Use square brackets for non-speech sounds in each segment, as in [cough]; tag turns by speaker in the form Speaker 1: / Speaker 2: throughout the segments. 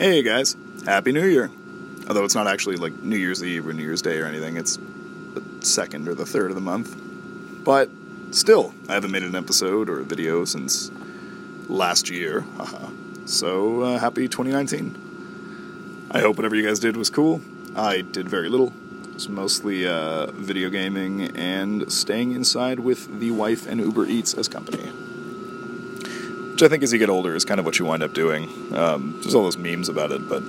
Speaker 1: Hey guys, Happy New Year! Although it's not actually like New Year's Eve or New Year's Day or anything, it's the second or the third of the month. But still, I haven't made an episode or a video since last year. So, uh, happy 2019. I hope whatever you guys did was cool. I did very little. It's mostly uh, video gaming and staying inside with the wife and Uber Eats as company. Which I think as you get older is kind of what you wind up doing. Um, there's all those memes about it, but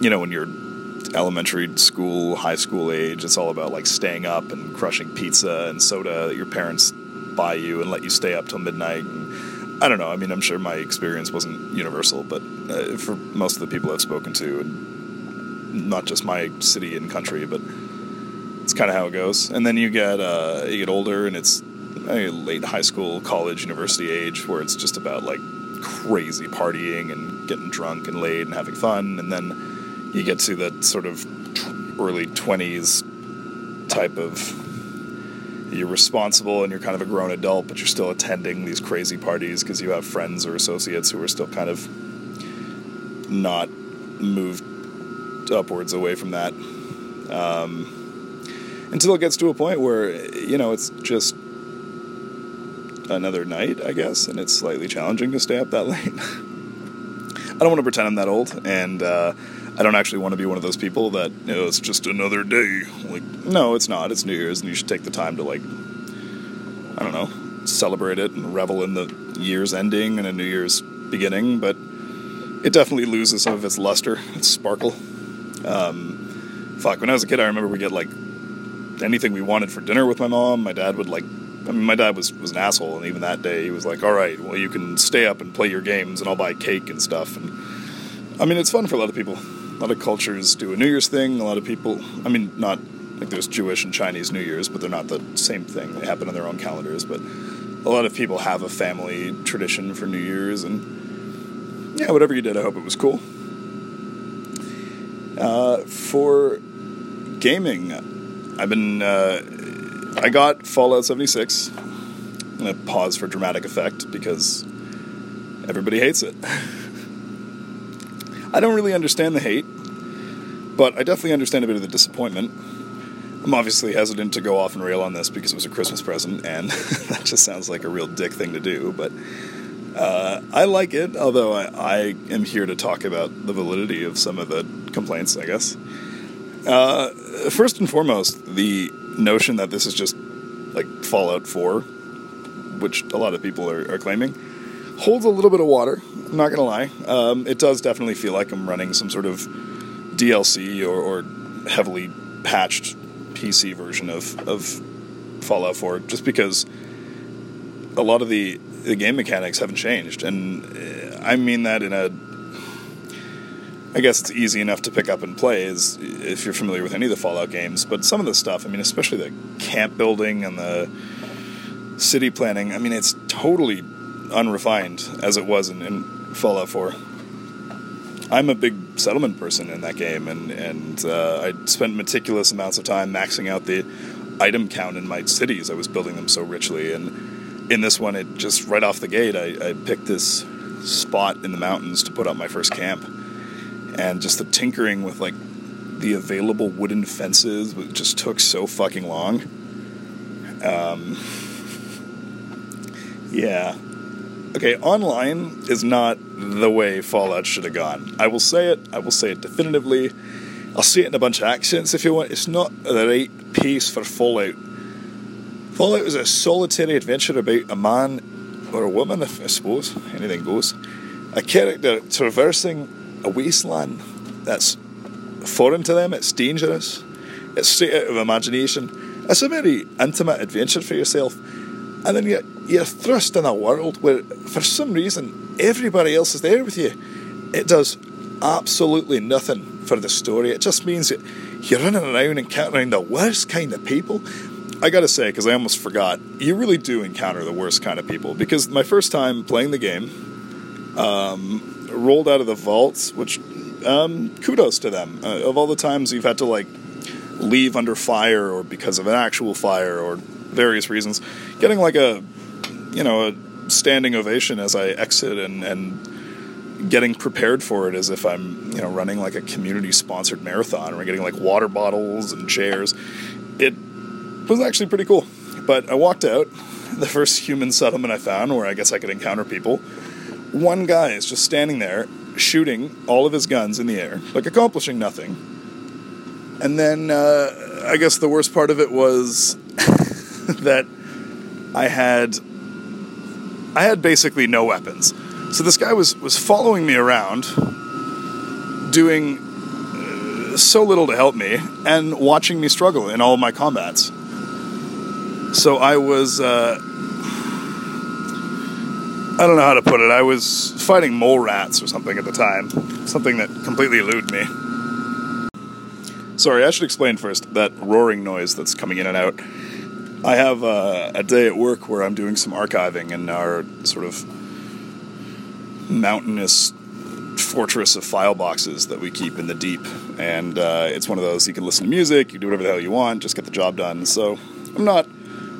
Speaker 1: you know, when you're elementary school, high school age, it's all about like staying up and crushing pizza and soda that your parents buy you and let you stay up till midnight. And I don't know. I mean, I'm sure my experience wasn't universal, but uh, for most of the people I've spoken to, and not just my city and country, but it's kind of how it goes. And then you get uh, you get older, and it's uh, late high school, college, university age, where it's just about like crazy partying and getting drunk and laid and having fun, and then you get to that sort of early 20s type of you're responsible and you're kind of a grown adult, but you're still attending these crazy parties because you have friends or associates who are still kind of not moved upwards away from that. Um, until it gets to a point where, you know, it's just another night, I guess, and it's slightly challenging to stay up that [laughs] late. I don't want to pretend I'm that old, and uh, I don't actually want to be one of those people that you know it's just another day. Like, no, it's not. It's New Year's, and you should take the time to like, I don't know, celebrate it and revel in the year's ending and a New Year's beginning. But it definitely loses some of its luster, its sparkle. Um, fuck, when I was a kid, I remember we get like anything we wanted for dinner with my mom. My dad would like. I mean, my dad was, was an asshole, and even that day, he was like, "All right, well, you can stay up and play your games, and I'll buy cake and stuff." And I mean, it's fun for a lot of people a lot of cultures do a New Year's thing. A lot of people, I mean, not like there's Jewish and Chinese New Year's, but they're not the same thing. They happen on their own calendars. But a lot of people have a family tradition for New Year's, and yeah, whatever you did, I hope it was cool. Uh, for gaming, I've been uh, I got Fallout 76. I'm gonna pause for dramatic effect because everybody hates it. [laughs] I don't really understand the hate, but I definitely understand a bit of the disappointment. I'm obviously hesitant to go off and rail on this because it was a Christmas present, and [laughs] that just sounds like a real dick thing to do. But uh, I like it, although I, I, am here to talk about the validity of some of the complaints, I guess. Uh, first and foremost, the notion that this is just like Fallout 4, which a lot of people are, are claiming, holds a little bit of water. I'm not gonna lie. Um, it does definitely feel like I'm running some sort of DLC or, or heavily patched PC version of, of Fallout 4, just because a lot of the the game mechanics haven't changed, and uh, I mean that in a. I guess it's easy enough to pick up and play is if you're familiar with any of the Fallout games, but some of the stuff, I mean, especially the camp building and the city planning, I mean, it's totally unrefined as it was in, in Fallout 4. I'm a big settlement person in that game, and and uh, I spent meticulous amounts of time maxing out the item count in my cities. I was building them so richly, and in this one, it just right off the gate, I, I picked this spot in the mountains to put up my first camp, and just the tinkering with like the available wooden fences just took so fucking long. Um, yeah, okay, online is not the way Fallout should have gone. I will say it. I will say it definitively. I'll say it in a bunch of accents if you want. It's not the right pace for Fallout. Fallout is a solitary adventure about a man or a woman, I suppose, anything goes. A character traversing a wasteland that's foreign to them, it's dangerous, it's straight out of imagination. It's a very intimate adventure for yourself and then you're, you're thrust in a world where, for some reason, everybody else is there with you. It does absolutely nothing for the story. It just means that you're running around encountering the worst kind of people. I gotta say, because I almost forgot, you really do encounter the worst kind of people. Because my first time playing the game, um, rolled out of the vaults, which um, kudos to them. Uh, of all the times you've had to like leave under fire or because of an actual fire or various reasons, getting like a, you know, a standing ovation as I exit and, and getting prepared for it as if I'm, you know, running like a community sponsored marathon. We're getting like water bottles and chairs. It was actually pretty cool. But I walked out, [laughs] the first human settlement I found where I guess I could encounter people. One guy is just standing there shooting all of his guns in the air, like accomplishing nothing. And then uh, I guess the worst part of it was [laughs] that I had I had basically no weapons. So this guy was was following me around, doing uh, so little to help me, and watching me struggle in all my combats. So I was. Uh, I don't know how to put it. I was fighting mole rats or something at the time. Something that completely eluded me. Sorry, I should explain first that roaring noise that's coming in and out. I have uh, a day at work where I'm doing some archiving in our sort of mountainous fortress of file boxes that we keep in the deep. And uh, it's one of those you can listen to music, you do whatever the hell you want, just get the job done. So I'm not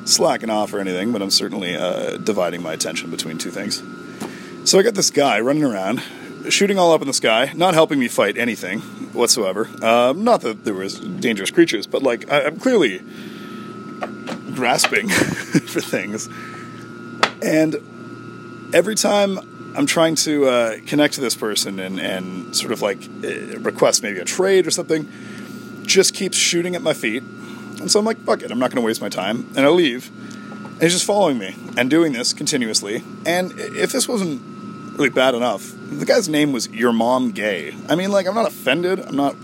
Speaker 1: slacking off or anything, but I'm certainly uh, dividing my attention between two things. So I got this guy running around, shooting all up in the sky, not helping me fight anything whatsoever. Uh, not that there was dangerous creatures, but like I, I'm clearly grasping [laughs] for things. And every time I'm trying to uh, connect to this person and, and sort of like uh, request maybe a trade or something, just keeps shooting at my feet and so I'm like, fuck it, I'm not going to waste my time. And I leave. And he's just following me and doing this continuously. And if this wasn't really bad enough, the guy's name was Your Mom Gay. I mean, like, I'm not offended. I'm not.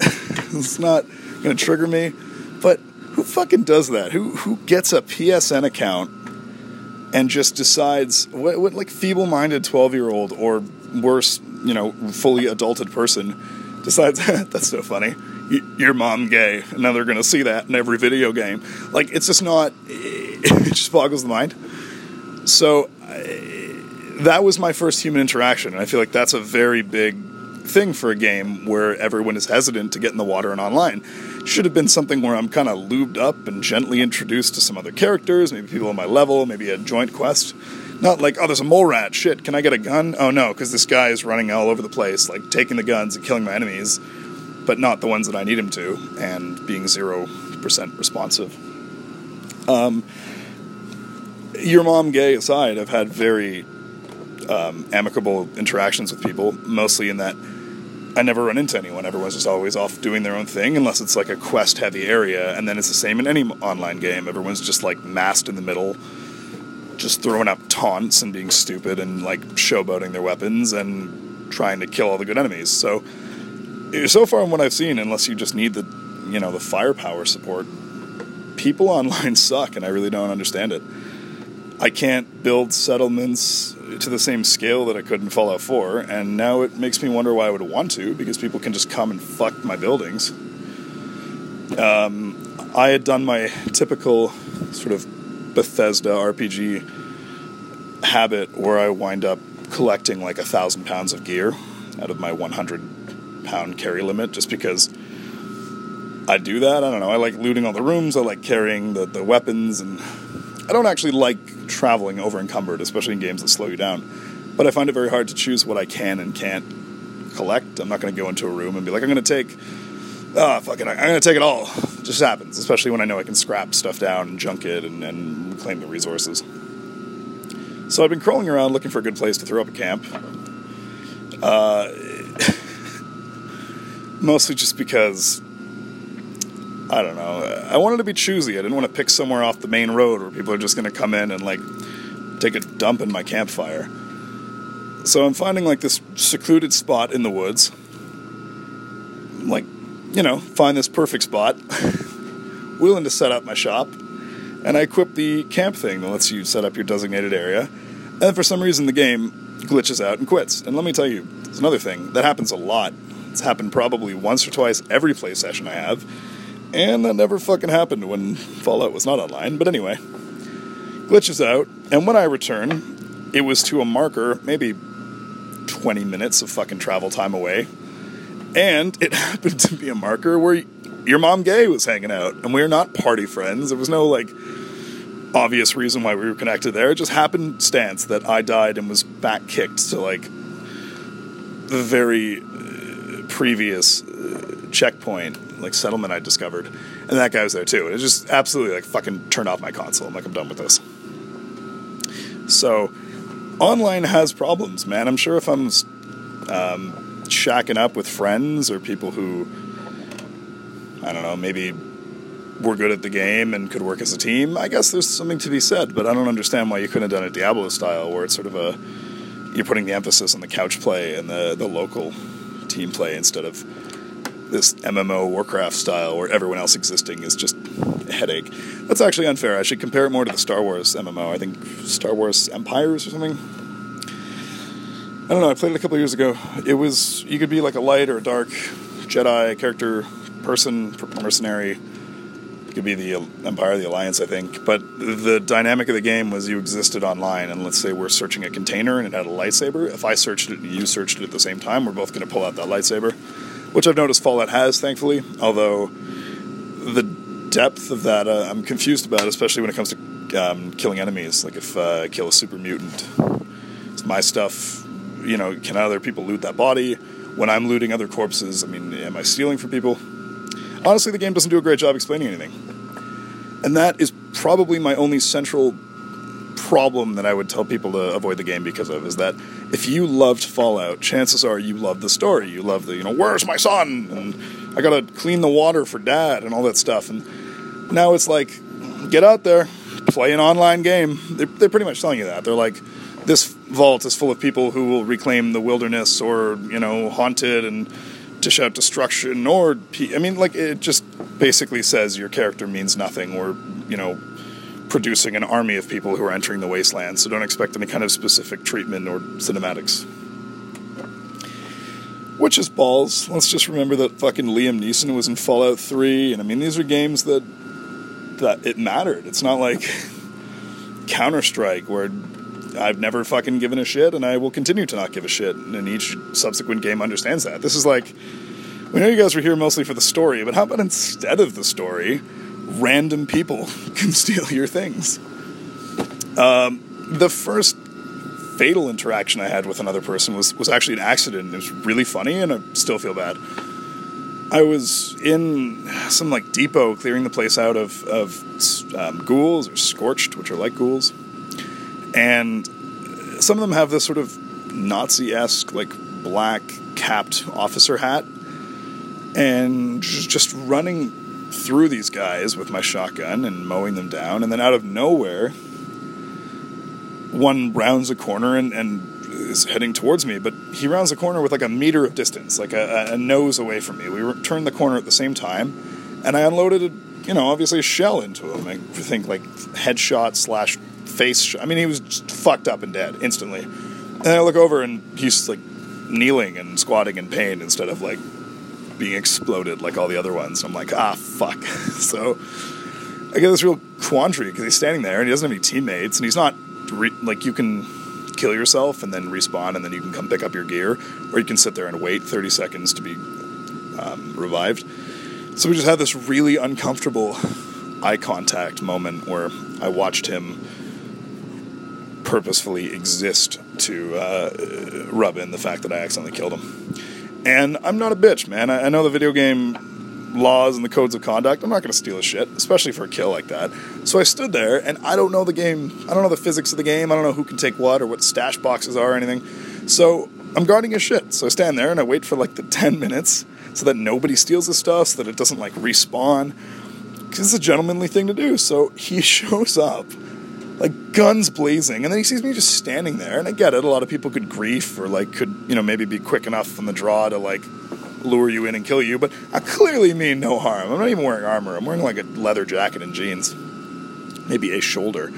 Speaker 1: [laughs] it's not going to trigger me. But who fucking does that? Who, who gets a PSN account and just decides what, what like feeble minded 12 year old or worse, you know, fully adulted person decides [laughs] that's so funny your mom gay. And now they're going to see that in every video game. Like, it's just not, [laughs] it just boggles the mind. So, that was my first human interaction. And I feel like that's a very big thing for a game where everyone is hesitant to get in the water and online. Should have been something where I'm kind of lubed up and gently introduced to some other characters, maybe people on my level, maybe a joint quest. Not like, oh, there's a mole rat. Shit, can I get a gun? Oh no, because this guy is running all over the place, like taking the guns and killing my enemies but not the ones that I need him to, and being 0% responsive. Um, your mom gay aside, I've had very um, amicable interactions with people, mostly in that I never run into anyone. Everyone's just always off doing their own thing, unless it's like a quest heavy area, and then it's the same in any online game. Everyone's just like massed in the middle, just throwing up taunts and being stupid and like showboating their weapons and trying to kill all the good enemies. So so far in what I've seen, unless you just need the, you know, the firepower support, people [laughs] online suck, and I really don't understand it. I can't build settlements to the same scale that I could in Fallout 4, and now it makes me wonder why I would want to, because people can just come and fuck my buildings. Um, I had done my typical sort of Bethesda RPG habit where I wind up collecting like a thousand pounds of gear out of my 100 pound carry limit just because I do that. I don't know. I like looting all the rooms. I like carrying the, the weapons, and I don't actually like traveling over encumbered, especially in games that slow you down. But I find it very hard to choose what I can and can't collect. I'm not going to go into a room and be like, I'm going to take, ah, oh, fuck it, I'm going to take it all. It just happens, especially when I know I can scrap stuff down and junk it and, and reclaim the resources. So I've been crawling around looking for a good place to throw up a camp. Uh, [laughs] mostly just because I don't know. I wanted to be choosy. I didn't want to pick somewhere off the main road where people are just going to come in and like take a dump in my campfire. So I'm finding like this secluded spot in the woods. Like, you know, find this perfect spot. [laughs] Willing to set up my shop. And I equip the camp thing that lets you set up your designated area. And for some reason the game glitches out and quits. And let me tell you, it's another thing that happens a lot it's happened probably once or twice every play session I have, and that never fucking happened when Fallout was not online. But anyway, glitches out, and when I return, it was to a marker, maybe 20 minutes of fucking travel time away, and it [laughs] happened to be a marker where your mom gay was hanging out, and we are not party friends. There was no like obvious reason why we were connected there. It just happened stance that I died and was back kicked to like the very previous uh, checkpoint, like settlement I discovered, and that guy was there too. And it just absolutely like fucking turned off my console. I'm like, I'm done with this. So, online has problems, man. I'm sure if I'm um, shacking up with friends or people who, I don't know, maybe were good at the game and could work as a team, I guess there's something to be said. But I don't understand why you couldn't have done it Diablo style, where it's sort of a you're putting the emphasis on the couch play and the the local team play instead of this MMO Warcraft style where everyone else existing is just a headache. That's actually unfair. I should compare it more to the Star Wars MMO. I think Star Wars Empires or something. I don't know. I played it a couple years ago. It was you could be like a light or a dark Jedi character, person, mercenary could be the Empire, of the Alliance, I think. But the dynamic of the game was you existed online, and let's say we're searching a container and it had a lightsaber. If I searched it and you searched it at the same time, we're both going to pull out that lightsaber, which I've noticed Fallout has, thankfully. Although the depth of that, uh, I'm confused about, especially when it comes to um, killing enemies. Like if uh, I kill a super mutant, it's my stuff. You know, can other people loot that body? When I'm looting other corpses, I mean, am I stealing from people? Honestly, the game doesn't do a great job explaining anything. And that is probably my only central problem that I would tell people to avoid the game because of is that if you loved Fallout, chances are you love the story. You love the, you know, where's my son? And I gotta clean the water for dad and all that stuff. And now it's like, get out there, play an online game. They're, they're pretty much telling you that. They're like, this vault is full of people who will reclaim the wilderness or, you know, haunted and dish out destruction or I mean like it just basically says your character means nothing. Or you know producing an army of people who are entering the wasteland so don't expect any kind of specific treatment or cinematics. Which is balls. Let's just remember that fucking Liam Neeson was in Fallout 3 and I mean these are games that that it mattered. It's not like [laughs] Counter-Strike where I've never fucking given a shit, and I will continue to not give a shit. And each subsequent game understands that. This is like, we know you guys were here mostly for the story, but how about instead of the story, random people [laughs] can steal your things? Um, the first fatal interaction I had with another person was, was actually an accident. It was really funny, and I still feel bad. I was in some like depot clearing the place out of, of um, ghouls or scorched, which are like ghouls and some of them have this sort of Nazi-esque, like black capped officer hat, and just running through these guys with my shotgun and mowing them down, and then out of nowhere, one rounds a corner and, and is heading towards me, but he rounds the corner with like a meter of distance, like a, a nose away from me. We turned the corner at the same time, and I unloaded, a, you know, obviously a shell into him. I think like headshot slash face. I mean, he was fucked up and dead instantly. And I look over and he's like kneeling and squatting in pain instead of like being exploded like all the other ones. I'm like, ah, fuck. [laughs] so I get this real quandary because he's standing there and he doesn't have any teammates and he's not re- like you can kill yourself and then respawn and then you can come pick up your gear or you can sit there and wait 30 seconds to be um, revived. So we just had this really uncomfortable eye contact moment where I watched him purposefully exist to uh, rub in the fact that I accidentally killed him. And I'm not a bitch, man. I, I know the video game laws and the codes of conduct. I'm not going to steal a shit, especially for a kill like that. So I stood there, and I don't know the game. I don't know the physics of the game. I don't know who can take what or what stash boxes are or anything. So I'm guarding his shit. So I stand there and I wait for like the [laughs] 10 minutes so that nobody steals his stuff, so that it doesn't like respawn. Because it's a gentlemanly thing to do. So he [laughs] shows up like guns blazing, and then he sees me just standing there. And I get it; a lot of people could grief or like could you know maybe be quick enough on the draw to like lure you in and kill you. But I clearly mean no harm. I'm not even wearing armor. I'm wearing like a leather jacket and jeans, maybe a shoulder,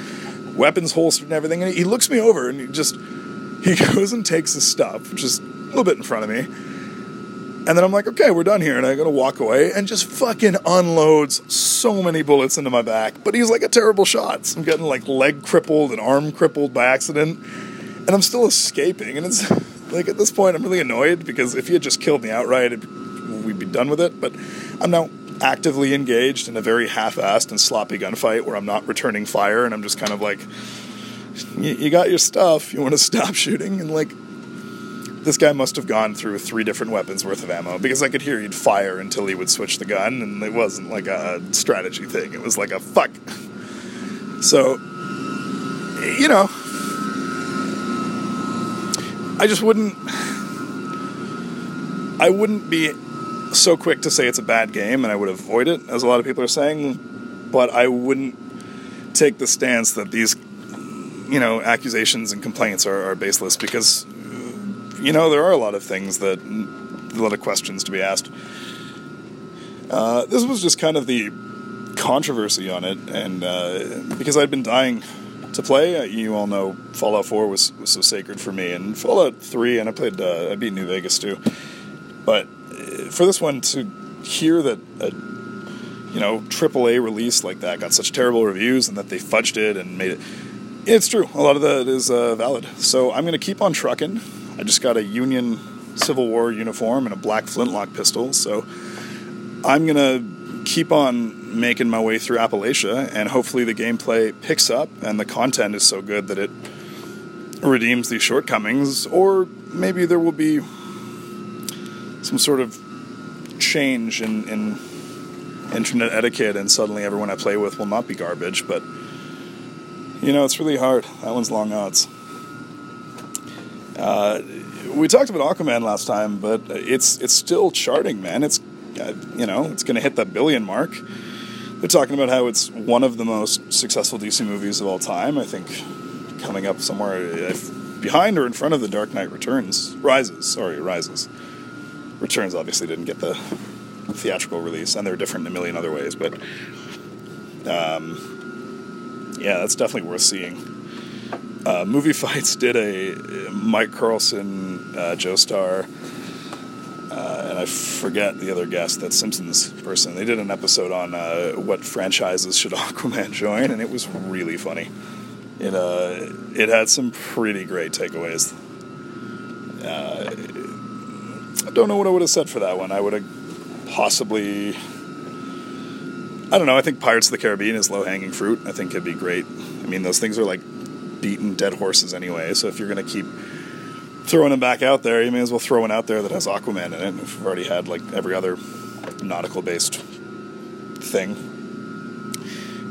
Speaker 1: weapons holstered and everything. And he looks me over and he just he [laughs] goes and takes his stuff, which is a little bit in front of me and then I'm like, okay, we're done here. And going to walk away and just fucking unloads so many bullets into my back. But he's like a terrible shot. So I'm getting like leg crippled and arm crippled by accident. And I'm still escaping. And it's [laughs] like at this point, I'm really annoyed because if he had just killed me outright, we'd be done with it. But I'm now actively engaged in a very half assed and sloppy gunfight where I'm not returning fire. And I'm just kind of like, you got your stuff. You want to stop [laughs] shooting? And like, this guy must have gone through three different weapons worth of ammo because I could hear he'd fire until he would switch the gun, and it wasn't like a strategy thing. It was like a fuck. So, you know, I just wouldn't. I wouldn't be so quick to say it's a bad game, and I would avoid it, as a lot of people are saying. But I wouldn't take the stance that these, you know, accusations and complaints are, are baseless because, you know, there are a lot of things that, a lot of questions to be asked. Uh, this was just kind of the controversy on it, and uh, because I'd been dying to play, uh, you all know Fallout 4 was, was so sacred for me, and Fallout 3, and I played, uh, I beat New Vegas too. But uh, for this one, to hear that a you know AAA release like that got such terrible reviews and that they fudged it and made it, it's true. A lot of that is uh, valid. So I'm going to keep on trucking. I just got a Union Civil War uniform and a black flintlock pistol, so I'm to keep on making my way through Appalachia, and hopefully the gameplay picks up and the content is so good that it redeems these shortcomings, or maybe there will be some sort of change in, in internet etiquette, and suddenly everyone I play with will not be garbage. But you know, it's really hard. That one's long odds. Uh, we talked about Aquaman last time, but it's it's still charting, man. It's uh, you know it's going to hit that billion mark. They're talking about how it's one of the most successful DC movies of all time. I think coming up somewhere uh, behind or in front of The Dark Knight Returns, Rises. Sorry, Rises. Returns obviously didn't get the theatrical release, and they're different in a million other ways. But um, yeah, that's definitely worth seeing. Uh, Movie [laughs] Fights did a Mike Carlson, uh, Joe Starr, uh, and I forget the other guest, that Simpsons person. They did an episode on uh, what franchises should [laughs] Aquaman join, and it was really funny. It uh, it had some pretty great takeaways. Uh, I don't know what I would have said for that one. I would have possibly. I don't know. I think Pirates of the Caribbean is low hanging fruit. I think it'd be great. I mean, those things are like beaten dead horses anyway. So if you're going to keep throwing them back out there, you may as well throw one out there that has Aquaman in it. If We've already had like every other nautical based thing.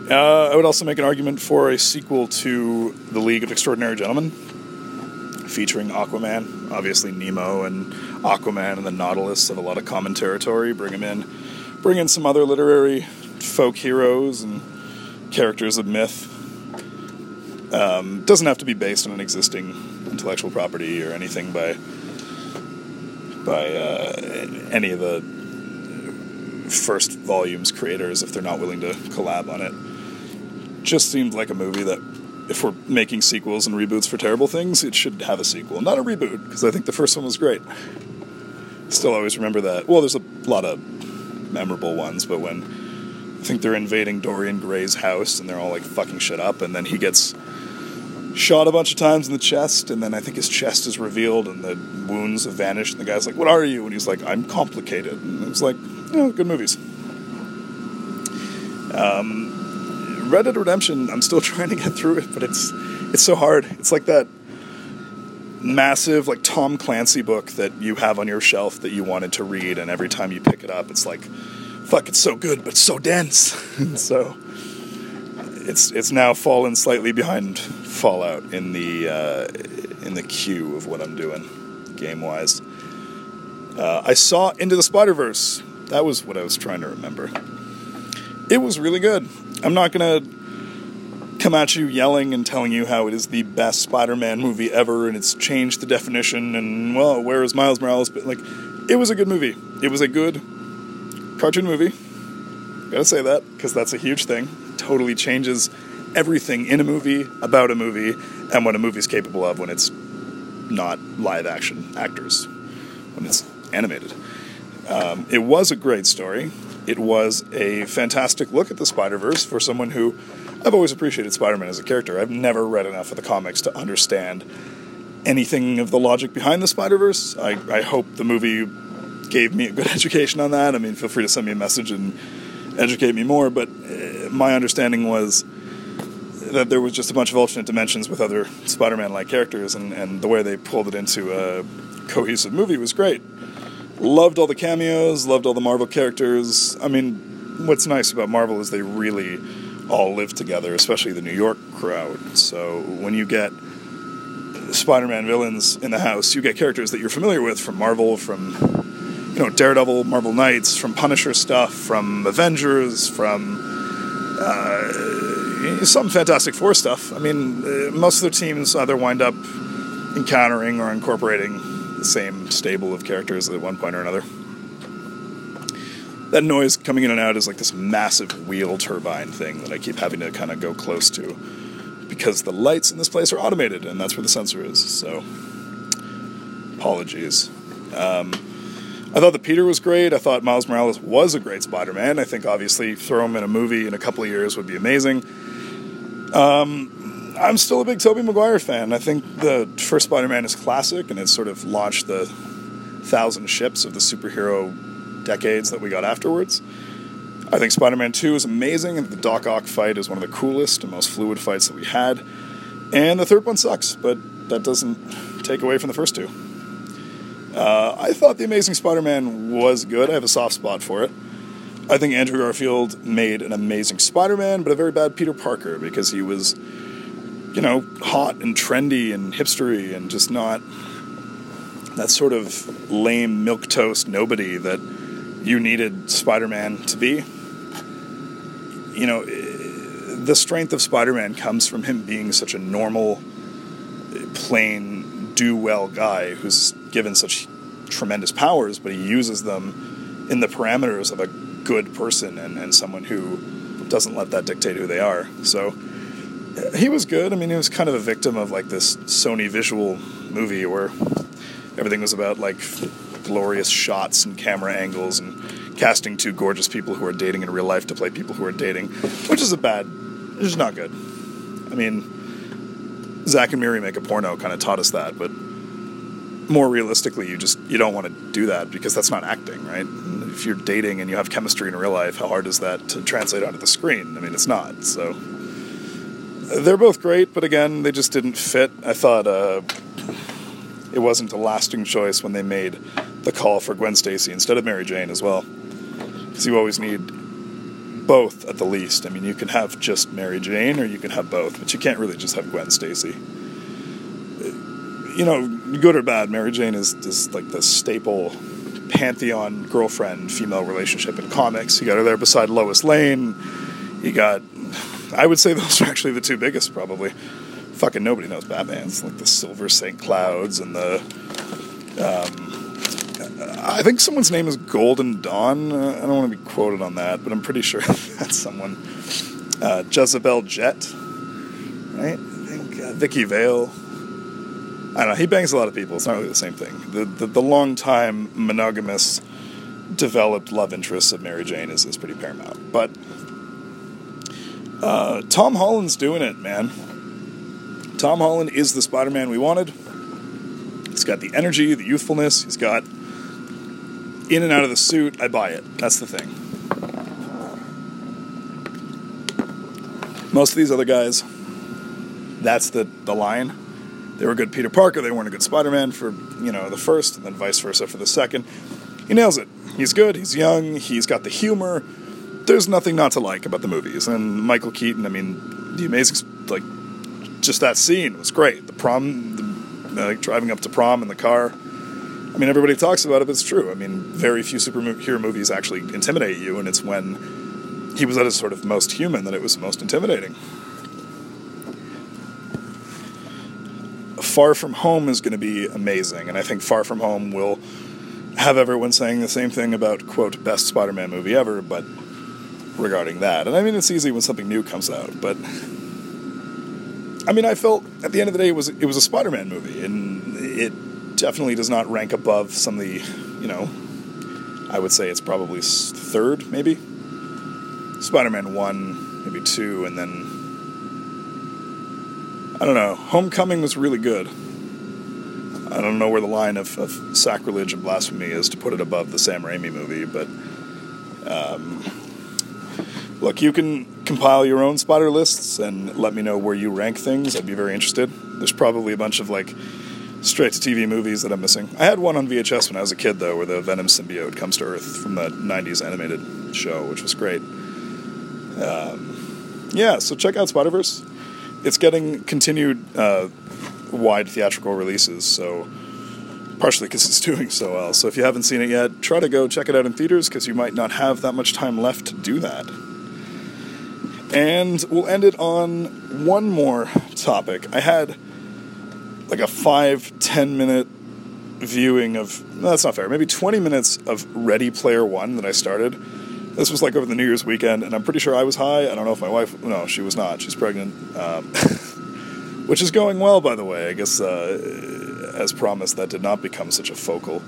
Speaker 1: Uh, I would also make an argument for a sequel to The League of Extraordinary Gentlemen, featuring Aquaman. Obviously, Nemo and Aquaman and the Nautilus have a lot of common territory. Bring them in, bring in some other literary folk heroes and characters of myth. Um, doesn't have to be based on an existing intellectual property or anything by by uh, any of the first volumes creators if they're not willing to collab on it. Just seems like a movie that if we're making sequels and reboots for terrible things, it should have a sequel, not a reboot, because I think the first one was great. Still always remember that. Well, there's a lot of memorable ones, but when I think they're invading Dorian Gray's house and they're all like fucking shit up, and then he gets shot a bunch of times in the chest, and then I think his chest is revealed and the wounds have vanished, and the guy's like, What are you? And he's like, I'm complicated. And it was like, you know, good movies. Um, Red Dead Redemption, I'm still [laughs] trying to get through it, but it's it's so hard. It's like that massive like Tom Clancy book that you have on your shelf that you wanted to read, and every time you pick it up, it's like, fuck, it's so good, but so dense. [laughs] so it's it's now fallen slightly behind Fallout in the uh, in the queue of what I'm doing game wise. Uh, I saw Into the Spider Verse. That was what I was trying to remember. It was really good. I'm not gonna come at you yelling and telling you how it is the best Spider-Man movie ever and it's changed the definition and well, where is Miles Morales? But like, it was a good movie. It was a good cartoon movie. Gotta say that because that's a huge thing. Totally changes everything in a movie about a movie and what a movie's capable of when it's not live action actors, when it's animated. Um, it was a great story. It was a fantastic look at the Spider Verse for someone who I've always appreciated Spider Man as a character. I've never read enough of the comics to understand anything of the logic behind the Spider Verse. I, I hope the movie gave me a good [laughs] education on that. I mean, feel free to send me a message and educate me more, but uh, my understanding was that there was just a bunch of alternate dimensions with other Spider-Man like characters, and, and the way they pulled it into a cohesive movie was great. Loved all the cameos, loved all the Marvel characters. I mean, what's nice about Marvel is they really all live together, especially the New York crowd. So when you get Spider-Man villains in the house, you get characters that you're familiar with from Marvel, from you know Daredevil, Marvel Knights, from Punisher stuff, from Avengers, from uh, some Fantastic Four stuff. I mean, uh, most of their teams either wind up encountering or incorporating the same stable of characters at one point or another. That noise coming in and out is like this massive wheel turbine thing that I keep having to kind of go close to because the lights in this place are automated and that's where the sensor is. So, apologies. Um, I thought that Peter was great. I thought Miles Morales was a great Spider Man. I think obviously throw him in a movie in a couple of years would be amazing. Um, I'm still a big Tobey Maguire fan. I think the first Spider-Man is classic, and it sort of launched the thousand ships of the superhero decades that we got afterwards. I think Spider-Man 2 is amazing, and the Doc Ock fight is one of the coolest and most fluid fights that we had. And the third one sucks, but that doesn't take away from the first two. Uh, I thought The Amazing Spider-Man was good. I have a soft spot for it. I think Andrew Garfield made an amazing Spider-Man, but a very bad Peter Parker because he was you know, hot and trendy and hipstery and just not that sort of lame milk toast nobody that you needed Spider-Man to be. You know, the strength of Spider-Man comes from him being such a normal, plain, do well guy who's given such tremendous powers, but he uses them in the parameters of a good person and, and someone who doesn't let that dictate who they are. So he was good. I mean, he was kind of a victim of like this Sony visual movie where everything was about like glorious shots and camera angles and casting two gorgeous people who are dating in real life to play people who are dating, which is a bad, which is not good. I mean, Zack and Miri make a porno kind of taught us that, but more realistically, you just you don't want to do that because that's not acting, right? If you're dating and you have chemistry in real life, how hard is that to translate onto the screen? I mean, it's not. So they're both great, but again, they just didn't fit. I thought uh, it wasn't a lasting choice when they made the call for Gwen Stacy instead of Mary Jane as well. Because you always need both at the least. I mean, you can have just Mary Jane or you can have both, but you can't really just have Gwen Stacy. You know, good or bad, Mary Jane is, is like the staple pantheon girlfriend female relationship in comics. You got her there beside Lois Lane. You got I would say [laughs] those are actually the two biggest, probably. Fucking nobody knows Batman's like the Silver St. Clouds and the. Um, I think someone's name is Golden Dawn. Uh, I don't want to be quoted on that, but I'm pretty sure [laughs] that's someone. Uh, Jezebel Jet, right? I think uh, Vicki Vale. I don't know. He bangs a lot of people. It's not really the same thing. The the, the long time monogamous, developed love interests of Mary Jane is, is pretty paramount. But uh, Tom Holland's doing it, man. Tom Holland is the Spider Man we wanted. He's got the energy, the youthfulness. He's got in and out of the suit. I buy it. That's the thing. Most of these other guys, that's the, the line. They were a good Peter Parker. They weren't a good Spider Man for you know the first, and then vice versa for the second. He nails it. He's good. He's young. He's got the humor there's nothing not to like about the movies. And Michael Keaton, I mean, the amazing, like, just that scene was great. The prom, the, like, driving up to prom in the car. I mean, everybody talks about it, but it's true. I mean, very few superhero movies actually intimidate you, and it's when he was at his sort of most human that it was most intimidating. Far From Home is going to be amazing, and I think Far From Home will have everyone saying the same thing about, quote, best Spider Man movie ever, but regarding that. And I mean, it's easy when something new comes out, but I mean, I felt at the end of the day it was it was a Spider-Man movie, and it definitely does not rank above some of the, you know, I would say it's probably third, maybe. Spider-Man one, maybe two, and then I don't know. Homecoming was really good. I don't know where the line of, of sacrilege and blasphemy is to put it above the Sam Raimi movie, but. Um, Look, you can compile your own spider lists and let me know where you rank things. I'd be very interested. There's probably a bunch of like straight to TV movies that I'm missing. I had one on VHS when I was a kid, though, where the Venom symbiote comes to Earth from the 90s animated show, which was great. Um, yeah, so check out Spider Verse. It's getting continued uh, wide theatrical releases, so partially because it's [laughs] doing so well. So if you haven't seen it yet, try to go check it out in theaters because you might not have that much time left to do that. And we'll end it on one more topic. I had like a five, ten minute viewing of, no, that's not fair, maybe 20 minutes of Ready Player One that I started. This was like over the New Year's weekend, and I'm pretty sure I was high. I don't know if my wife, no, she was not. She's pregnant. Um, [laughs] which is going well, by the way. I guess, uh, as promised, that did not become such a focal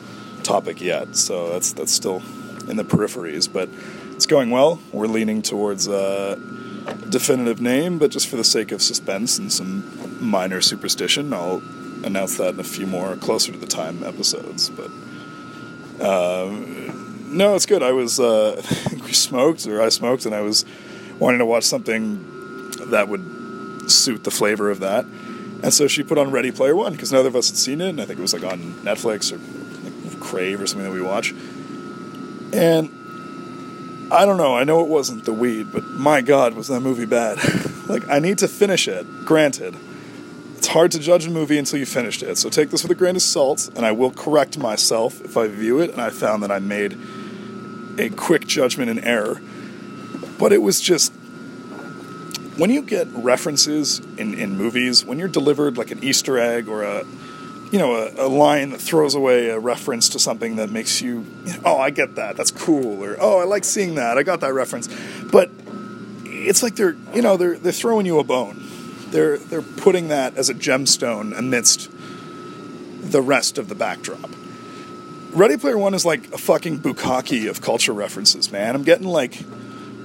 Speaker 1: topic yet. So that's that's still in the peripheries, but it's going well. We're leaning towards a definitive name, but just for the sake of suspense and some minor superstition, I'll announce that in a few more closer to the time episodes. But uh, no, it's good. I was uh, [laughs] we smoked or I smoked, and I was wanting to watch something that would suit the flavor of that. And so she put on Ready Player One because neither of us had seen it, and I think it was like on Netflix or like Crave or something that we watch. And I don't know. I know it wasn't the weed, but my God, was that movie bad? [laughs] like, I need to finish it. Granted, it's hard to judge a movie until you finished it. So take this with a grain of salt, and I will correct myself if I view it and I found that I made a quick judgment and error. But it was just when you get references in, in movies, when you're delivered like an Easter egg or a you know, a, a, line that throws away a reference to something that makes you, oh, I get that, that's cool, or oh, I like seeing that, I got that reference. But it's like they're, you know, they're they're throwing you a bone. They're they're putting that as a gemstone amidst the rest of the backdrop. Ready Player One is like a fucking bukkake of culture references, man. I'm getting like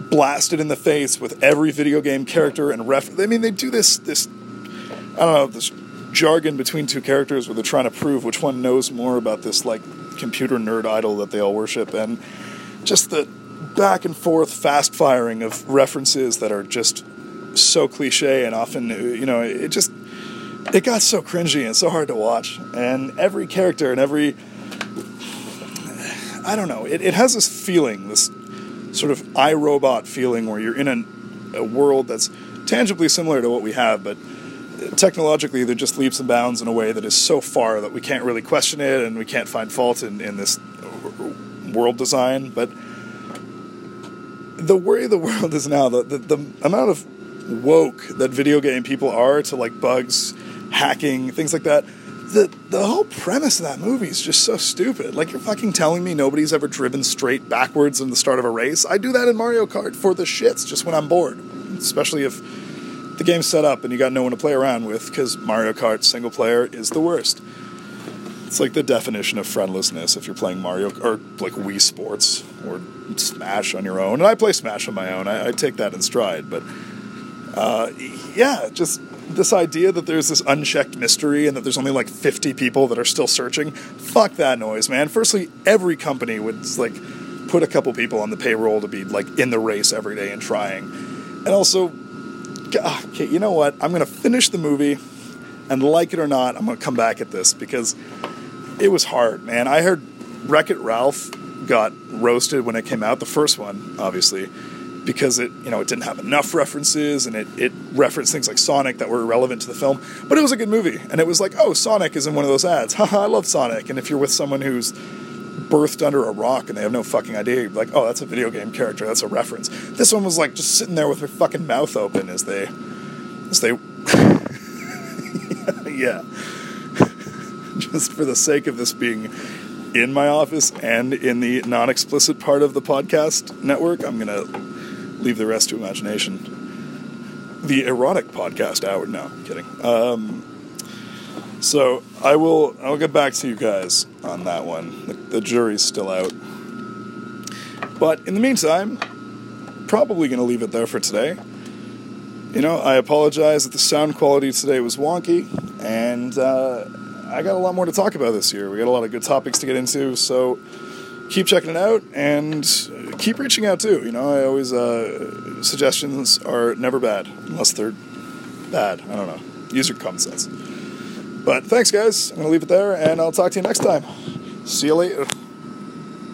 Speaker 1: blasted in the face with every video game character and ref. I mean, they do this this I don't know this jargon between two characters where they're trying to prove which one knows more about this like computer nerd idol that they all worship and just the back and forth fast firing of references that are just so cliche and often you know it just it got so cringy and so hard to watch and every character and every i don't know it, it has this feeling this sort of iRobot feeling where you're in a, a world that's tangibly similar to what we have but technologically they're just leaps and bounds in a way that is so far that we can't really question it and we can't find fault in, in this world design. But the way the [laughs] world is now, the, the, the amount of woke that video game people are to like bugs, hacking, things like that. The, the whole premise of that movie is just so stupid. Like, you're fucking telling me nobody's ever driven straight backwards in the start of a race? I do that in Mario Kart for the shits, just when I'm bored. Especially if the game's set up and you got no one to play around with because Mario Kart single player is the worst. It's like the definition of friendlessness if you're playing Mario or like Wii Sports or Smash on your own. And I play Smash on my own. I, I take that in stride. But uh, yeah, just this idea that there's this unchecked mystery and that there's only like 50 people that are still searching. Fuck that noise, man. Firstly, every company would like put a couple people on the payroll to be like in the race every day and trying. And also, okay, you know what? I'm to finish the movie, and like it or not, I'm to come back at this because it was hard, man. I heard Wreck It Ralph got roasted when it came out, the first one, obviously, because it, you know, it didn't have enough references and it, it referenced things like Sonic that were irrelevant to the film. But it was a good movie, and it was like, oh, Sonic is in one of those ads. [laughs] Haha, I love Sonic. And if you're with someone who's birthed under a rock and they have no fucking idea. Like, oh, that's a video game character. That's a reference. This one was like just sitting there with her fucking mouth open as they, as they, [laughs] yeah. [laughs] just for the sake of this being in my office and in the non-explicit part of the podcast network, I'm gonna leave the rest to imagination. The erotic podcast hour. No, I'm kidding. Um, so I will. I'll get back to you guys on that one. The, the jury's still out. But in the meantime, probably going to leave it there for today. You know, I apologize that the sound quality today was wonky, and uh, I got a lot more to talk about this year. We got a lot of good topics to get into, so keep checking it out and keep reaching out too. You know, I always uh, suggestions are never bad unless they're bad. I don't know. Use your common sense. But thanks, guys. I'm to leave it there, and I'll talk to you next time. See you later.